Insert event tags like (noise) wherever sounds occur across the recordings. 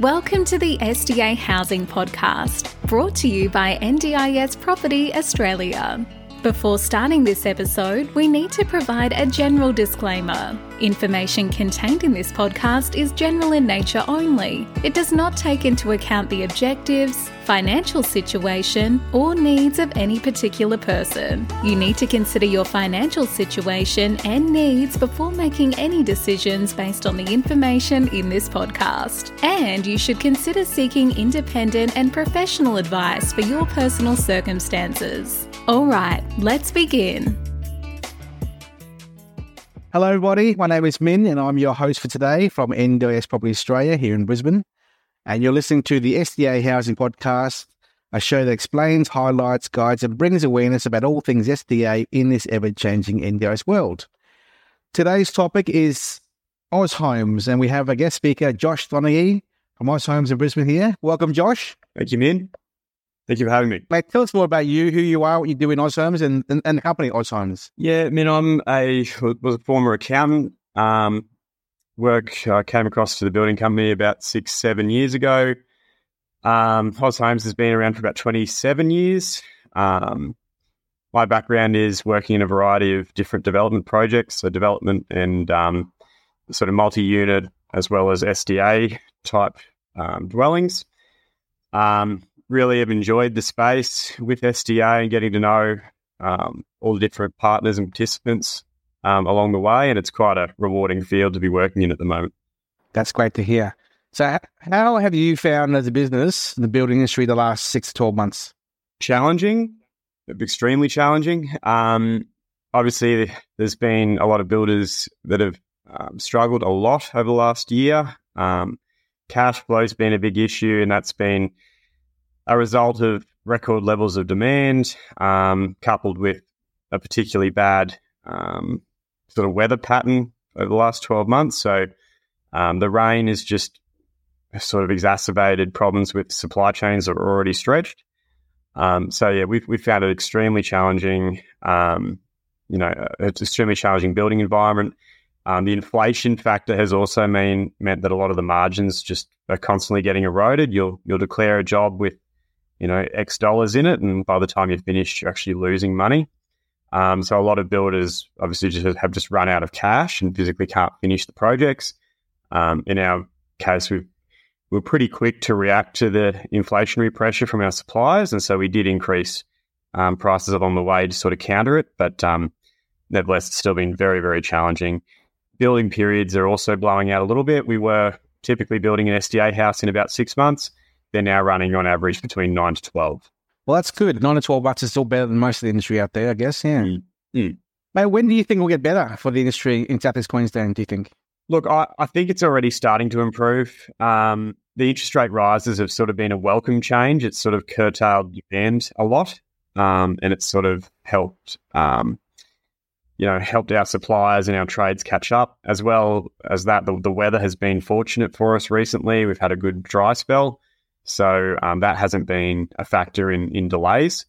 Welcome to the SDA Housing Podcast, brought to you by NDIS Property Australia. Before starting this episode, we need to provide a general disclaimer. Information contained in this podcast is general in nature only. It does not take into account the objectives, financial situation, or needs of any particular person. You need to consider your financial situation and needs before making any decisions based on the information in this podcast. And you should consider seeking independent and professional advice for your personal circumstances. All right, let's begin. Hello, everybody. My name is Minh, and I'm your host for today from NDIS Property Australia here in Brisbane. And you're listening to the SDA Housing Podcast, a show that explains, highlights, guides, and brings awareness about all things SDA in this ever changing NDIS world. Today's topic is AUSHOMES, and we have a guest speaker, Josh Donaghey from AUSHOMES in Brisbane here. Welcome, Josh. Thank you, Minh. Thank you for having me. Mate, tell us more about you, who you are, what you do in AUSHOMES, and, and, and the company AUSHOMES. Yeah, Minh, I'm a was a former accountant. Um, work I came across to the building company about six, seven years ago. Um, Oz Homes has been around for about 27 years. Um, my background is working in a variety of different development projects, so development and um, sort of multi-unit as well as SDA type um, dwellings. Um, really have enjoyed the space with SDA and getting to know um, all the different partners and participants um, along the way. And it's quite a rewarding field to be working in at the moment. That's great to hear. So, how have you found as a business the building industry the last six to 12 months? Challenging, extremely challenging. Um, obviously, there's been a lot of builders that have um, struggled a lot over the last year. Um, cash flow's been a big issue, and that's been a result of record levels of demand, um, coupled with a particularly bad um, sort of weather pattern over the last 12 months. So um, the rain has just sort of exacerbated problems with supply chains that are already stretched. Um, so yeah, we've, we've found it extremely challenging. Um, you know, it's extremely challenging building environment. Um, the inflation factor has also mean meant that a lot of the margins just are constantly getting eroded. You'll you'll declare a job with you know, X dollars in it. And by the time you're finished, you're actually losing money. Um, so a lot of builders obviously just have just run out of cash and physically can't finish the projects. Um, in our case, we we're pretty quick to react to the inflationary pressure from our suppliers, and so we did increase um, prices along the way to sort of counter it. But um, nevertheless, it's still been very, very challenging. Building periods are also blowing out a little bit. We were typically building an SDA house in about six months they're now running on average between nine to 12. Well, that's good. Nine to 12 bucks is still better than most of the industry out there, I guess. Yeah. Mm. Mm. Mate, when do you think we'll get better for the industry in Southeast Queensland, do you think? Look, I, I think it's already starting to improve. Um, the interest rate rises have sort of been a welcome change. It's sort of curtailed demand a lot, um, and it's sort of helped, um, you know, helped our suppliers and our trades catch up. As well as that, the, the weather has been fortunate for us recently. We've had a good dry spell, so um, that hasn't been a factor in, in delays.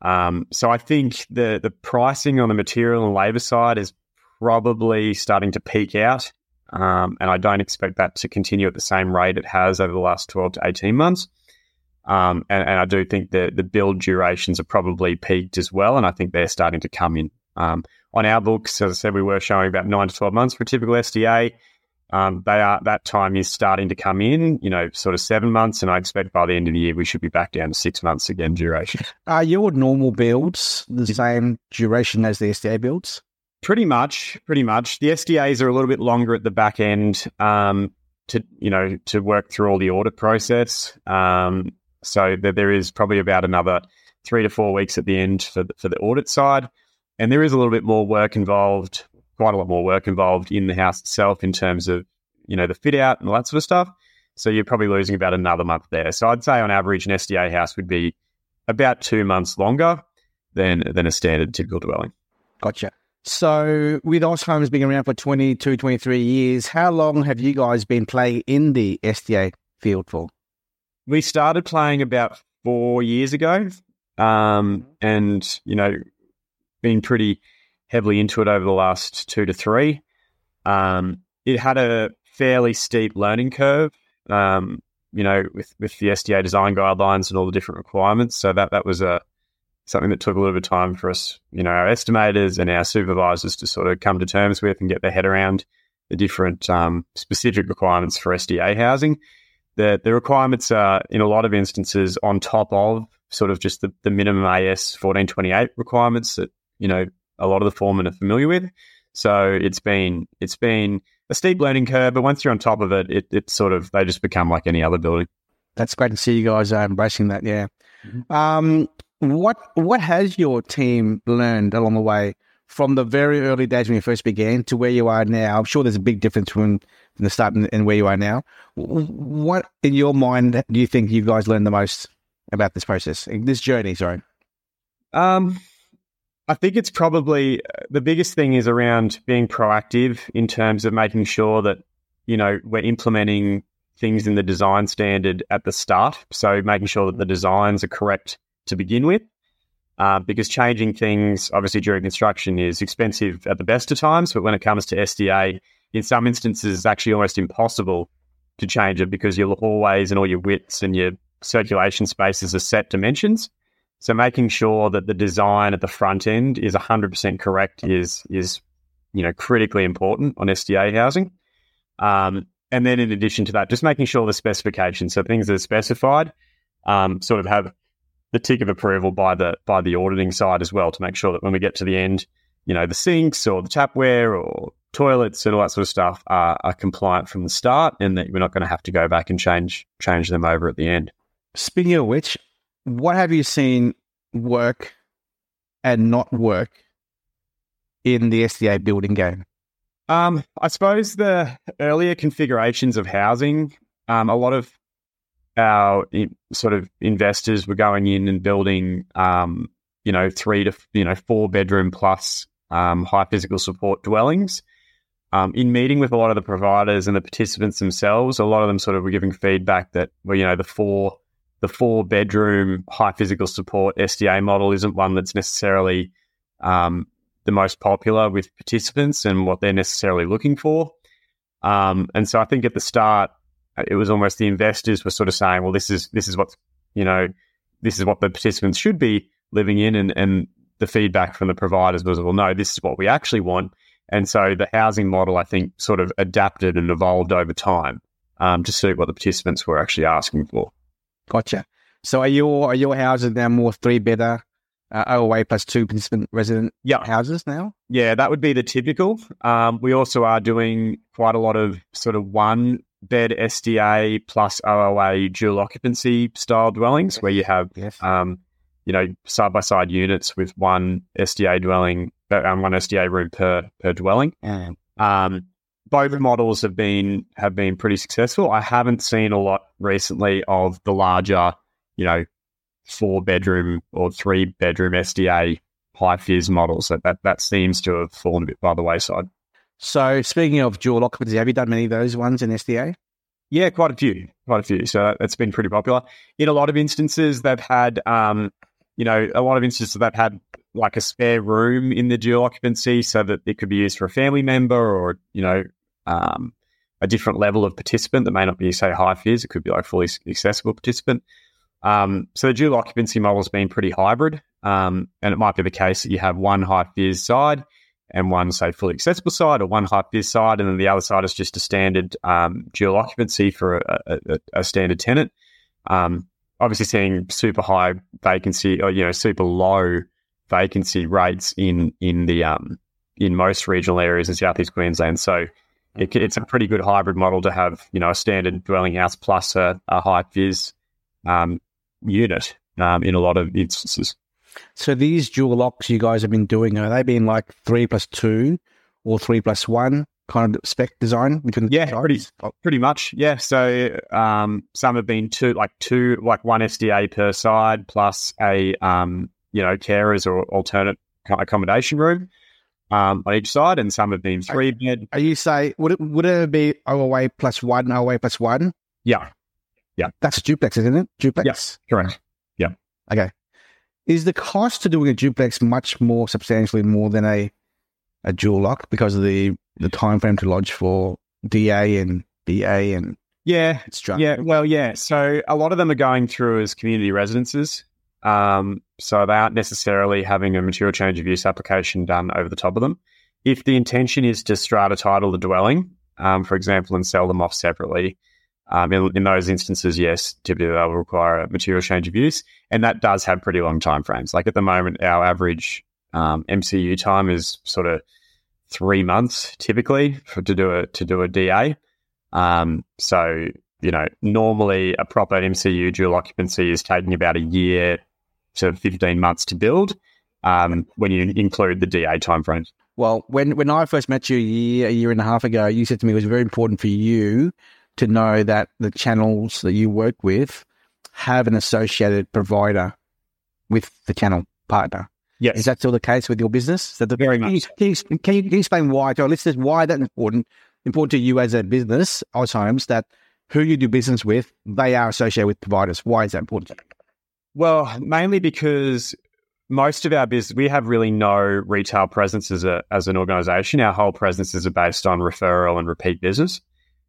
Um, so I think the, the pricing on the material and labour side is probably starting to peak out. Um, and I don't expect that to continue at the same rate it has over the last 12 to 18 months. Um, and, and, I do think the, the build durations are probably peaked as well. And I think they're starting to come in. Um, on our books, as I said, we were showing about nine to 12 months for a typical SDA um, they are that time is starting to come in, you know, sort of seven months, and I expect by the end of the year we should be back down to six months again duration. (laughs) Are your normal builds the same duration as the SDA builds? Pretty much, pretty much. The SDAs are a little bit longer at the back end um, to you know to work through all the audit process. Um, so that there is probably about another three to four weeks at the end for the, for the audit side, and there is a little bit more work involved quite a lot more work involved in the house itself in terms of you know the fit out and all that sort of stuff. So you're probably losing about another month there. So I'd say on average, an SDA house would be about two months longer than than a standard typical dwelling. Gotcha. So with AUSHOMES being around for 22, 23 years, how long have you guys been playing in the SDA field for? We started playing about four years ago, um, and you know, been pretty heavily into it over the last two to three. Um, it had a fairly steep learning curve. Um, you know, with with the SDA design guidelines and all the different requirements. So that that was a something that took a little bit of time for us, you know, our estimators and our supervisors to sort of come to terms with and get their head around the different um, specific requirements for SDA housing. The the requirements are in a lot of instances on top of sort of just the, the minimum AS fourteen twenty eight requirements that you know a lot of the foremen are familiar with. So it's been it's been a steep learning curve, but once you're on top of it, it, it sort of they just become like any other building. That's great to see you guys are embracing that. Yeah. Mm-hmm. Um, what what has your team learned along the way from the very early days when you first began to where you are now? I'm sure there's a big difference from, from the start and, and where you are now. What in your mind do you think you guys learned the most about this process, this journey? Sorry. Um, I think it's probably uh, the biggest thing is around being proactive in terms of making sure that, you know, we're implementing things in the design standard at the start. So making sure that the designs are correct to begin with. Uh, because changing things, obviously, during construction is expensive at the best of times. But when it comes to SDA, in some instances, it's actually almost impossible to change it because your hallways and all your widths and your circulation spaces are set dimensions. So making sure that the design at the front end is 100% correct is is you know critically important on SDA housing. Um, and then in addition to that, just making sure the specifications, so things that are specified, um, sort of have the tick of approval by the by the auditing side as well to make sure that when we get to the end, you know, the sinks or the tapware or toilets and all that sort of stuff are, are compliant from the start, and that we're not going to have to go back and change change them over at the end. Speaking of which, what have you seen work and not work in the SDA building game? Um, I suppose the earlier configurations of housing, um, a lot of our sort of investors were going in and building, um, you know, three to you know four bedroom plus um, high physical support dwellings. Um, in meeting with a lot of the providers and the participants themselves, a lot of them sort of were giving feedback that, well, you know, the four the four bedroom high physical support SDA model isn't one that's necessarily um, the most popular with participants and what they're necessarily looking for. Um, and so I think at the start, it was almost the investors were sort of saying, well, this is this is what's you know this is what the participants should be living in, and and the feedback from the providers was, well, no, this is what we actually want. And so the housing model, I think, sort of adapted and evolved over time um, to suit what the participants were actually asking for. Gotcha. So are your are your houses now more three bedder uh, OOA plus two participant resident yeah. houses now? Yeah, that would be the typical. Um, we also are doing quite a lot of sort of one bed SDA plus OOA dual occupancy style dwellings yes. where you have, yes. um, you know, side by side units with one SDA dwelling, uh, um, one SDA room per per dwelling. Mm. Um, both models have been have been pretty successful. I haven't seen a lot recently of the larger, you know, four bedroom or three bedroom SDA high fizz models. That, that that seems to have fallen a bit by the wayside. So speaking of dual occupancy, have you done many of those ones in SDA? Yeah, quite a few, quite a few. So that's been pretty popular. In a lot of instances, they've had, um, you know, a lot of instances they've had like a spare room in the dual occupancy so that it could be used for a family member or, you know, um, a different level of participant that may not be, say, high fizz. It could be like fully accessible participant. Um, so the dual occupancy model has been pretty hybrid. Um, and it might be the case that you have one high fizz side and one, say, fully accessible side, or one high fizz side, and then the other side is just a standard um, dual occupancy for a, a, a standard tenant. Um, obviously, seeing super high vacancy or you know super low vacancy rates in in the um, in most regional areas in southeast Queensland. So it, it's a pretty good hybrid model to have, you know, a standard dwelling house plus a, a high fizz um, unit um, in a lot of instances. So these dual locks you guys have been doing, are they being like three plus two or three plus one kind of spec design between the yeah, pretty, pretty much. Yeah. So um, some have been two, like two, like one SDA per side plus a, um, you know, carers or alternate accommodation room um, on each side, and some have been three bed. Are you say would it would it be OOA plus one, OOA plus one? Yeah, yeah. That's duplex, isn't it? Duplex. Yes, correct. Yeah. Okay. Is the cost to doing a duplex much more substantially more than a a dual lock because of the the time frame to lodge for DA and BA and Yeah, it's structured? Yeah, well, yeah. So a lot of them are going through as community residences. Um, so they aren't necessarily having a material change of use application done over the top of them. If the intention is to strata title the dwelling, um, for example, and sell them off separately, um, in, in, those instances, yes, typically they'll require a material change of use, and that does have pretty long time frames. Like at the moment, our average um, MCU time is sort of three months typically for, to do a to do a DA. Um, so you know, normally a proper MCU dual occupancy is taking about a year to 15 months to build um, when you include the DA timeframes. Well, when, when I first met you a year, a year and a half ago, you said to me it was very important for you to know that the channels that you work with have an associated provider with the channel partner. Yes. Is that still the case with your business? The, very much. Can you, can you, can you explain why to our listeners why that's important? Important to you as a business, AUSHOMES, that who you do business with, they are associated with providers. Why is that important? Well, mainly because most of our business, we have really no retail presence as, a, as an organization. Our whole presence is based on referral and repeat business.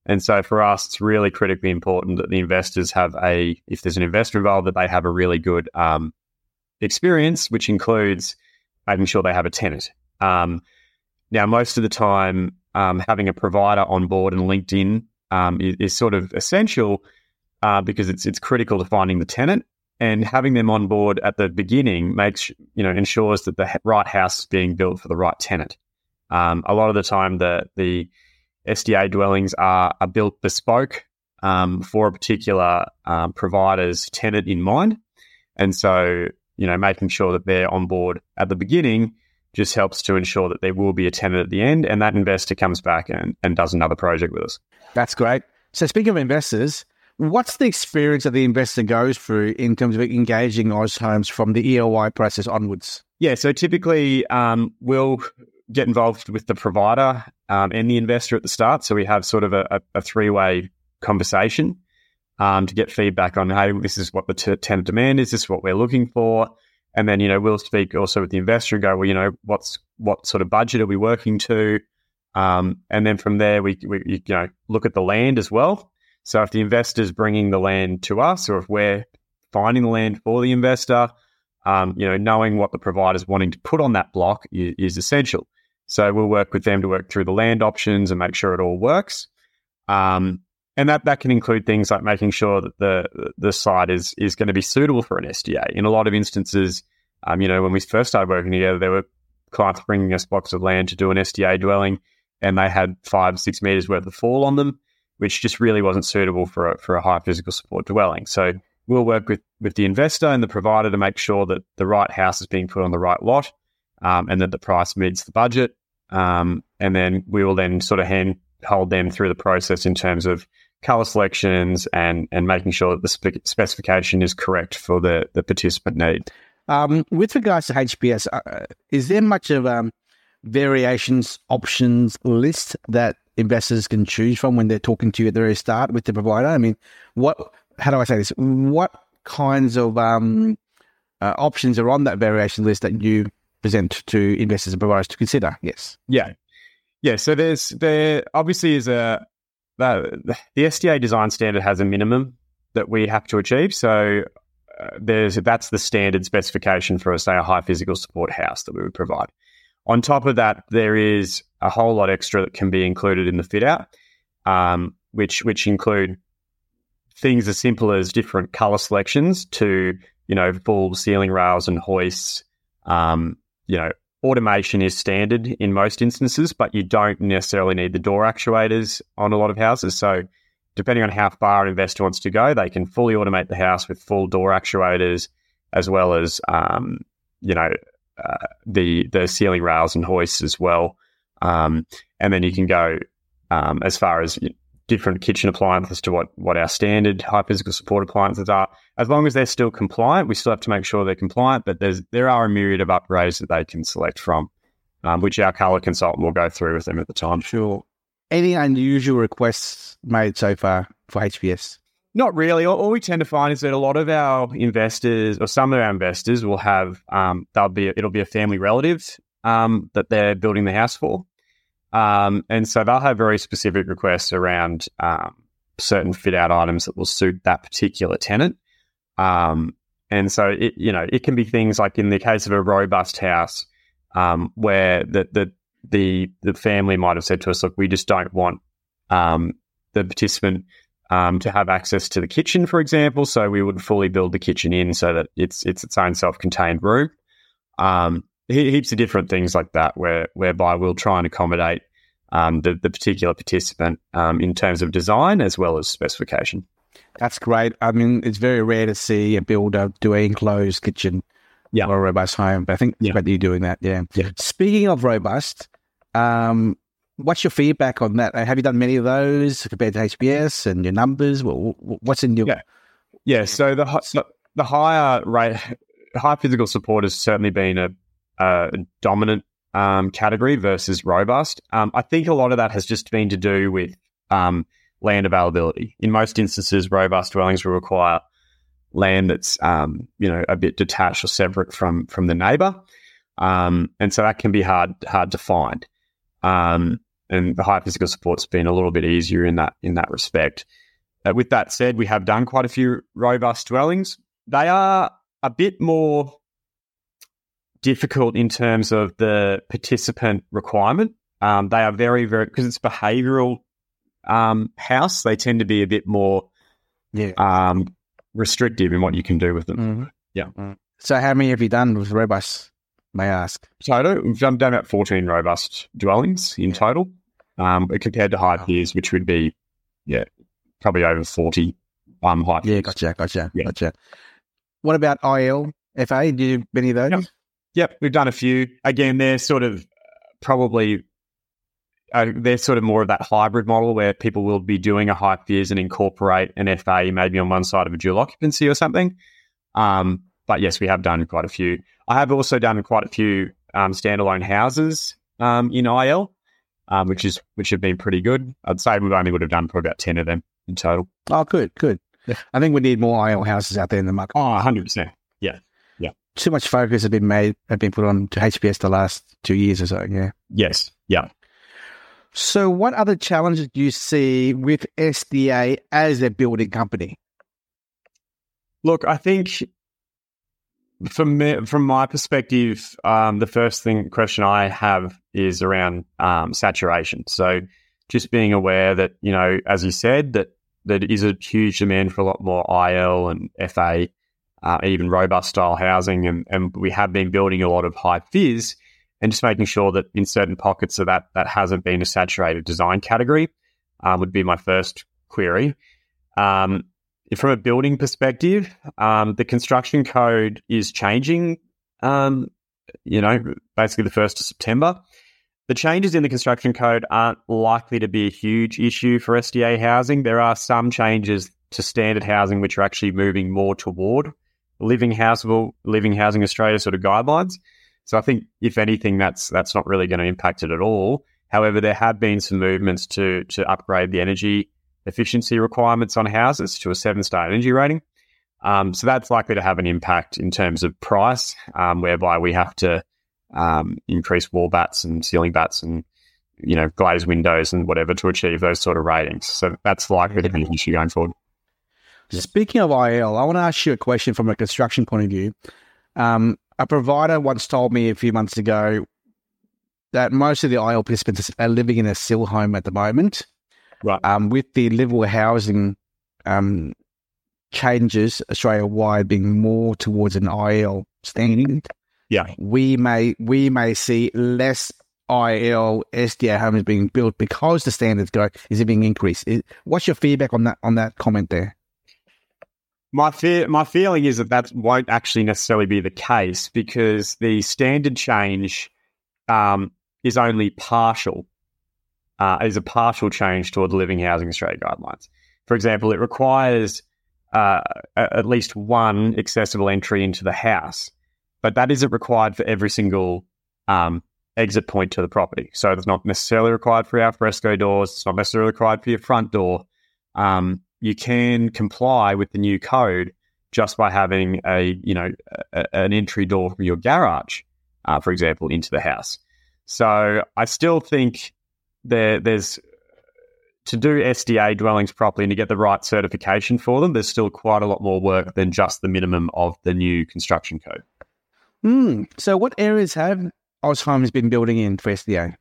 And so for us, it's really critically important that the investors have a, if there's an investor involved, that they have a really good um, experience, which includes making sure they have a tenant. Um, now, most of the time, um, having a provider on board and linked in um, is, is, sort of essential uh, because it's it's critical to finding the tenant and having them on board at the beginning makes you know ensures that the right house is being built for the right tenant. Um, a lot of the time, the the SDA dwellings are, are built bespoke um, for a particular um, provider's tenant in mind, and so you know making sure that they're on board at the beginning just helps to ensure that there will be a tenant at the end, and that investor comes back and, and does another project with us. That's great. So, speaking of investors, what's the experience that the investor goes through in terms of engaging AUSHOMES from the EOI process onwards? Yeah, so typically um, we'll get involved with the provider um, and the investor at the start. So we have sort of a, a, a three way conversation um, to get feedback on, hey, this is what the t- tenant demand is, this is what we're looking for. And then, you know, we'll speak also with the investor and go, well, you know, what's what sort of budget are we working to? Um, and then from there, we, we you know look at the land as well. So if the investor's bringing the land to us, or if we're finding the land for the investor, um, you know, knowing what the provider's wanting to put on that block is, is, essential. So we'll work with them to work through the land options and make sure it all works. Um, and that, that can include things like making sure that the the site is is going to be suitable for an SDA. In a lot of instances, um, you know, when we first started working together, there were clients bringing us blocks of land to do an SDA dwelling, and they had five, six meters worth of fall on them, which just really wasn't suitable for a, for a high physical support dwelling. So we'll work with, with the investor and the provider to make sure that the right house is being put on the right lot um, and that the price meets the budget. Um, and then we will then sort of hand hold them through the process in terms of color selections and and making sure that the spe- specification is correct for the the participant need. Um, with regards to HPS, uh, is there much of um, variations options list that investors can choose from when they're talking to you at the very start with the provider? I mean, what? How do I say this? What kinds of um, uh, options are on that variation list that you present to investors and providers to consider? Yes. Yeah. Yeah. So there's there obviously is a the, the SDA design standard has a minimum that we have to achieve. So uh, there's that's the standard specification for, a say, a high physical support house that we would provide. On top of that, there is a whole lot extra that can be included in the fit out, um, which which include things as simple as different color selections to you know full ceiling rails and hoists. Um, you know, automation is standard in most instances, but you don't necessarily need the door actuators on a lot of houses. So, depending on how far an investor wants to go, they can fully automate the house with full door actuators, as well as um, you know uh, the the ceiling rails and hoists as well. Um, and then you can go um, as far as different kitchen appliances to what, what our standard high physical support appliances are. As long as they're still compliant, we still have to make sure they're compliant, but there's there are a myriad of upgrades that they can select from, um, which our color consultant will go through with them at the time. Sure. Any unusual requests made so far for HPS? Not really. All, we tend to find is that a lot of our investors, or some of our investors, will have um, they'll be it'll be a family relative um, that they're building the house for, um, and so they'll have very specific requests around um, certain fit out items that will suit that particular tenant. Um, and so it, you know, it can be things like in the case of a robust house, um, where the, the, the, the family might have said to us, look, we just don't want, um, the participant, um, to have access to the kitchen, for example. So we would fully build the kitchen in so that it's, it's its own self-contained room. Um, heaps of different things like that, where whereby we'll try and accommodate um, the, the particular participant um, in terms of design as well as specification. That's great. I mean, it's very rare to see a builder do an enclosed kitchen yeah. or a robust home, but I think yeah. you're doing that. Yeah. yeah. Speaking of robust, um, what's your feedback on that? Have you done many of those compared to HPS and your numbers? What's in your yeah? Yeah. So the the higher rate, high physical support has certainly been a, a dominant um, category versus robust. Um, I think a lot of that has just been to do with um, land availability. In most instances, robust dwellings will require land that's um, you know a bit detached or separate from from the neighbour, um, and so that can be hard hard to find. Um, and the high physical support's been a little bit easier in that in that respect. Uh, with that said, we have done quite a few robust dwellings. They are a bit more difficult in terms of the participant requirement. Um, they are very, very because it's behavioural um, house. They tend to be a bit more, yeah, um, restrictive in what you can do with them. Mm-hmm. Yeah. Mm. So, how many have you done with robust? May I ask? Total, we've done, done about fourteen robust dwellings in total, um, compared to high piers, which would be, yeah, probably over forty. Um, high. Yeah, gotcha, gotcha, yeah. gotcha. What about IL, FA? Do you do many of those? Yep. Yep, we've done a few. Again, they're sort of probably uh, they're sort of more of that hybrid model where people will be doing a high FIS and incorporate an FA maybe on one side of a dual occupancy or something. Um, but yes, we have done quite a few. I have also done quite a few um, standalone houses um, in IL, um, which is which have been pretty good. I'd say we only would have done probably about ten of them in total. Oh, good, good. Yeah. I think we need more IL houses out there in the market. Oh, 100 percent. Yeah, yeah too much focus has been made have been put on to HPS the last two years or so. Yeah. Yes. Yeah. So, what other challenges do you see with SDA as a building company? Look, I think from me, from my perspective, um, the first thing question I have is around um, saturation. So, just being aware that you know, as you said, that there is a huge demand for a lot more IL and FA uh, even robust style housing. And, and we have been building a lot of high FIS and just making sure that in certain pockets of that, that hasn't been a saturated design category um, would be my first query. Um, from a building perspective, um, the construction code is changing, um, you know, basically the 1st of September. The changes in the construction code aren't likely to be a huge issue for SDA housing. There are some changes to standard housing which are actually moving more toward living living housing Australia sort of guidelines. So I think if anything, that's that's not really going to impact it at all. However, there have been some movements to to upgrade the energy efficiency requirements on houses to a seven star energy rating. Um, so that's likely to have an impact in terms of price, um, whereby we have to um, increase wall batts and ceiling batts and you know glazed windows and whatever to achieve those sort of ratings. So that's likely to be an issue going forward. Speaking of IL, I want to ask you a question from a construction point of view. Um, a provider once told me a few months ago that most of the IL participants are living in a SIL home at the moment. Right. Um, with the livable housing um, changes Australia wide being more towards an IL standard, yeah, we may we may see less IL SDA homes being built because the standards go is it being increased. what's your feedback on that on that comment there? My fear, my feeling is that that won't actually necessarily be the case because the standard change um, is only partial. Uh, is a partial change toward the Livable Housing Australia guidelines. For example, it requires uh, at least one accessible entry into the house, but that isn't required for every single um, exit point to the property. So it's not necessarily required for alfresco doors. It's not necessarily required for your front door. Um, you can comply with the new code just by having a you know a, an entry door from your garage, uh, for example, into the house. So I still think there there's to do SDA dwellings properly and to get the right certification for them, there's still quite a lot more work than just the minimum of the new construction code. Hmm. So, what areas have AUSHOMES been building in for SDA?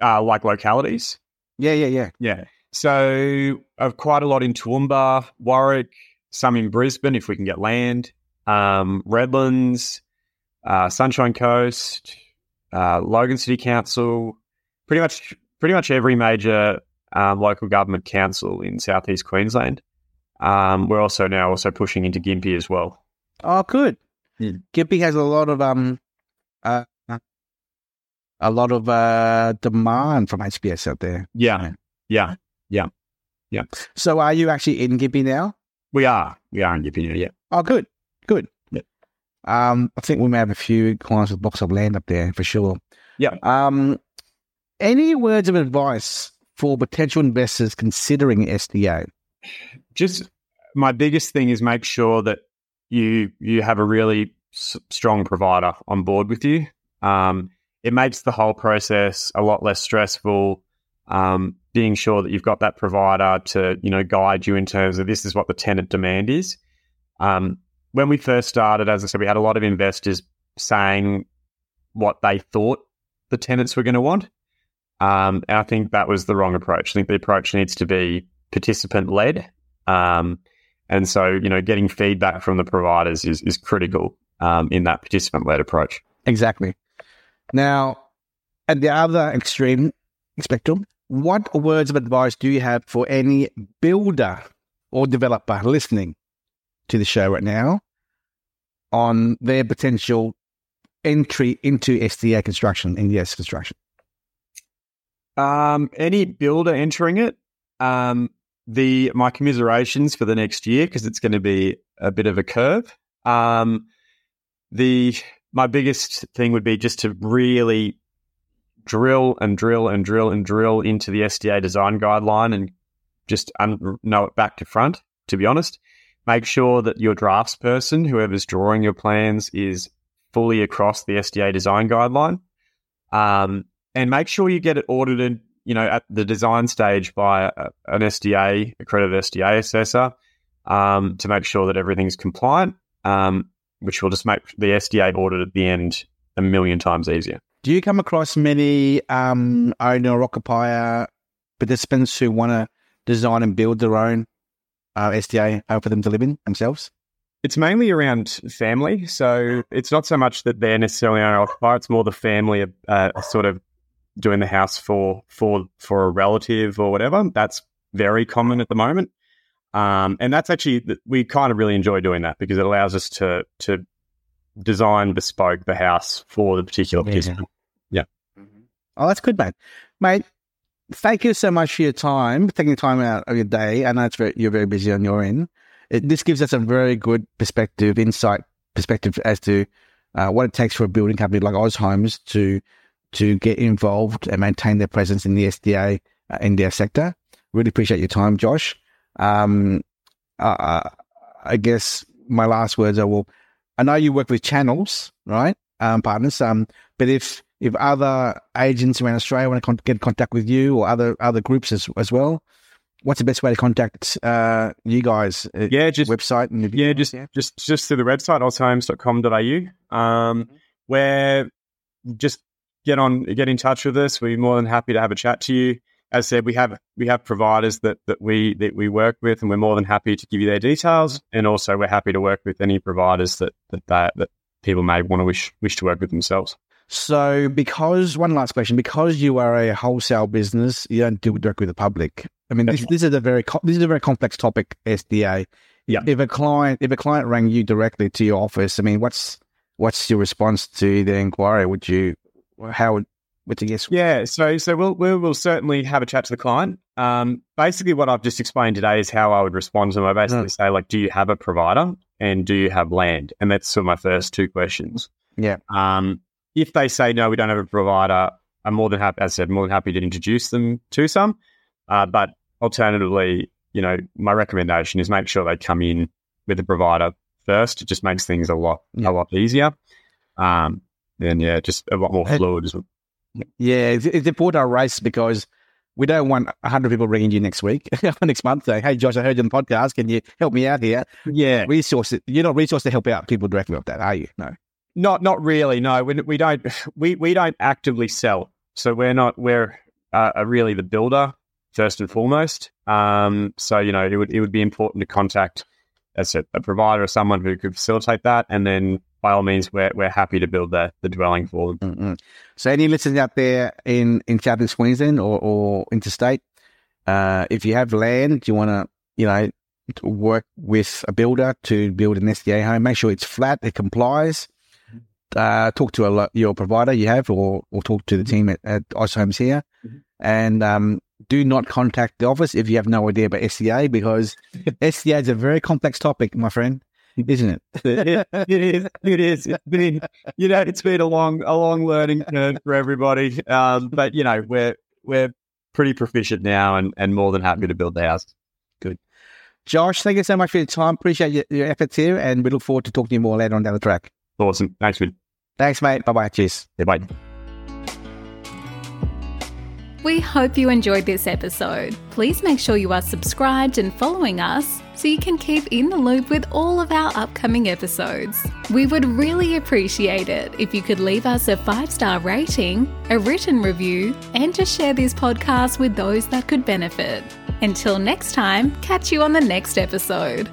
Uh, like localities. Yeah, yeah, yeah. Yeah. So, uh, quite a lot in Toowoomba, Warwick, some in Brisbane if we can get land, um, Redlands, uh, Sunshine Coast, uh, Logan City Council, pretty much pretty much every major um, local government council in southeast Queensland. Um, we're also now also pushing into Gympie as well. Oh, good. Yeah. Gympie has a lot of um, uh, a lot of uh demand from HPS out there. Yeah, yeah, yeah, yeah. So, are you actually in Gympie now? we are. We are in Gympie. Now. Yeah. Oh, good, good. Yeah. Um, I think we may have a few clients with blocks of land up there for sure. Yeah. Um, any words of advice for potential investors considering SDA? just my biggest thing is make sure that you you have a really s- strong provider on board with you. Um, it makes the whole process a lot less stressful. Um, being sure that you've got that provider to you know guide you in terms of this is what the tenant demand is. Um, when we first started, as I said, we had a lot of investors saying what they thought the tenants were going to want. Um, and I think that was the wrong approach. I think the approach needs to be participant led. Um, and so, you know, getting feedback from the providers is, is critical um, in that participant led approach. Exactly. Now, at the other extreme spectrum, what words of advice do you have for any builder or developer listening to the show right now on their potential entry into SDA construction, NDS construction? Um, any builder entering it, um, the my commiserations for the next year because it's going to be a bit of a curve. Um, the my biggest thing would be just to really drill and drill and drill and drill into the SDA design guideline and just un- know it back to front. To be honest, make sure that your drafts person, whoever's drawing your plans, is fully across the SDA design guideline. Um, and make sure you get it audited, you know, at the design stage by a, an SDA, accredited SDA assessor, um, to make sure that everything's compliant, um, which will just make the SDA audit at the end a million times easier. Do you come across many um, owner occupier participants who want to design and build their own uh, SDA home for them to live in themselves? It's mainly around family, so it's not so much that they're necessarily owner occupier. It's more the family uh, sort of doing the house for for for a relative or whatever. That's very common at the moment, um, and that's actually we kind of really enjoy doing that because it allows us to to design bespoke the house for the particular person. Yeah. participant. Oh, that's good, mate. Mate, thank you so much for your time, taking the time out of your day. I know it's very, you're very busy on your end. It, this gives us a very good perspective, insight perspective as to uh, what it takes for a building company like AUSHOMES to to get involved and maintain their presence in the SDA uh, NDS sector. Really appreciate your time, Josh. Um, uh, I guess my last words are: well, I know you work with channels, right, um, partners. Um, but if if other agents around Australia want to con- get in contact with you or other other groups as as well, what's the best way to contact uh, you guys? Uh, Yeah, just website and yeah, just just just through the website aushomes.com.au. Um, where just get on, get in touch with us. We're more than happy to have a chat to you. As I said, we have we have providers that that we that we work with, and we're more than happy to give you their details. Mm-hmm. And also, we're happy to work with any providers that that that, that people may want to wish wish to work with themselves. So, because one last question, because you are a wholesale business, you don't deal directly with the public. I mean, this, this is a very this is a very complex topic. SDA. Yeah. If a client if a client rang you directly to your office, I mean, what's what's your response to the inquiry? Would you how would would you guess? Yeah, so so we'll we'll, we'll certainly have a chat to the client. Um, basically, what I've just explained today is how I would respond to them. I basically say like, do you have a provider and do you have land? And that's sort of my first two questions. Yeah. Um, if they say no, we don't have a provider, I'm more than happy. As I said, more than happy to introduce them to some. Uh, but alternatively, you know, my recommendation is make sure they come in with a provider first. It just makes things a lot Yeah. a lot easier. Um, and yeah, just a lot more fluid as well. Yeah, it's, it's important to race because we don't want 100 people ringing you next week, (laughs) next month saying, Hey, Josh, I heard you on the podcast. Can you help me out here? Yeah. Resource, you're not resourced to help out people directly with that, are you? No. Not not really. No, we, we don't (sighs) we, we don't actively sell. So we're not we're uh, really the builder first and foremost. Um, so you know it would it would be important to contact as a, a provider or someone who could facilitate that, and then by all means we're we're happy to build the the dwelling for them. Mm-hmm. So any listeners out there in in southeast Queensland or, or interstate, uh, if you have land, you want to you know work with a builder to build an SDA home, make sure it's flat, it complies uh, talk to a, your provider you have, or or talk to the team at, at AUSHOMES here, mm-hmm. and um, do not contact the office if you have no idea about SDA because (laughs) SDA is a very complex topic, my friend, isn't it? (laughs) it is. It is. It's been, you know, it's been a long, a long learning curve for everybody. Um, but you know, we're we're pretty proficient now, and and more than happy to build the house. Good. Josh, thank you so much for your time. Appreciate your, your efforts here, and we look forward to talking to you more later on down the track. Awesome. Thanks, man. Thanks, mate. Bye bye. Cheers. Yeah, bye. We hope you enjoyed this episode. Please make sure you are subscribed and following us so you can keep in the loop with all of our upcoming episodes. We would really appreciate it if you could leave us a five star rating, a written review, and to share this podcast with those that could benefit. Until next time, catch you on the next episode.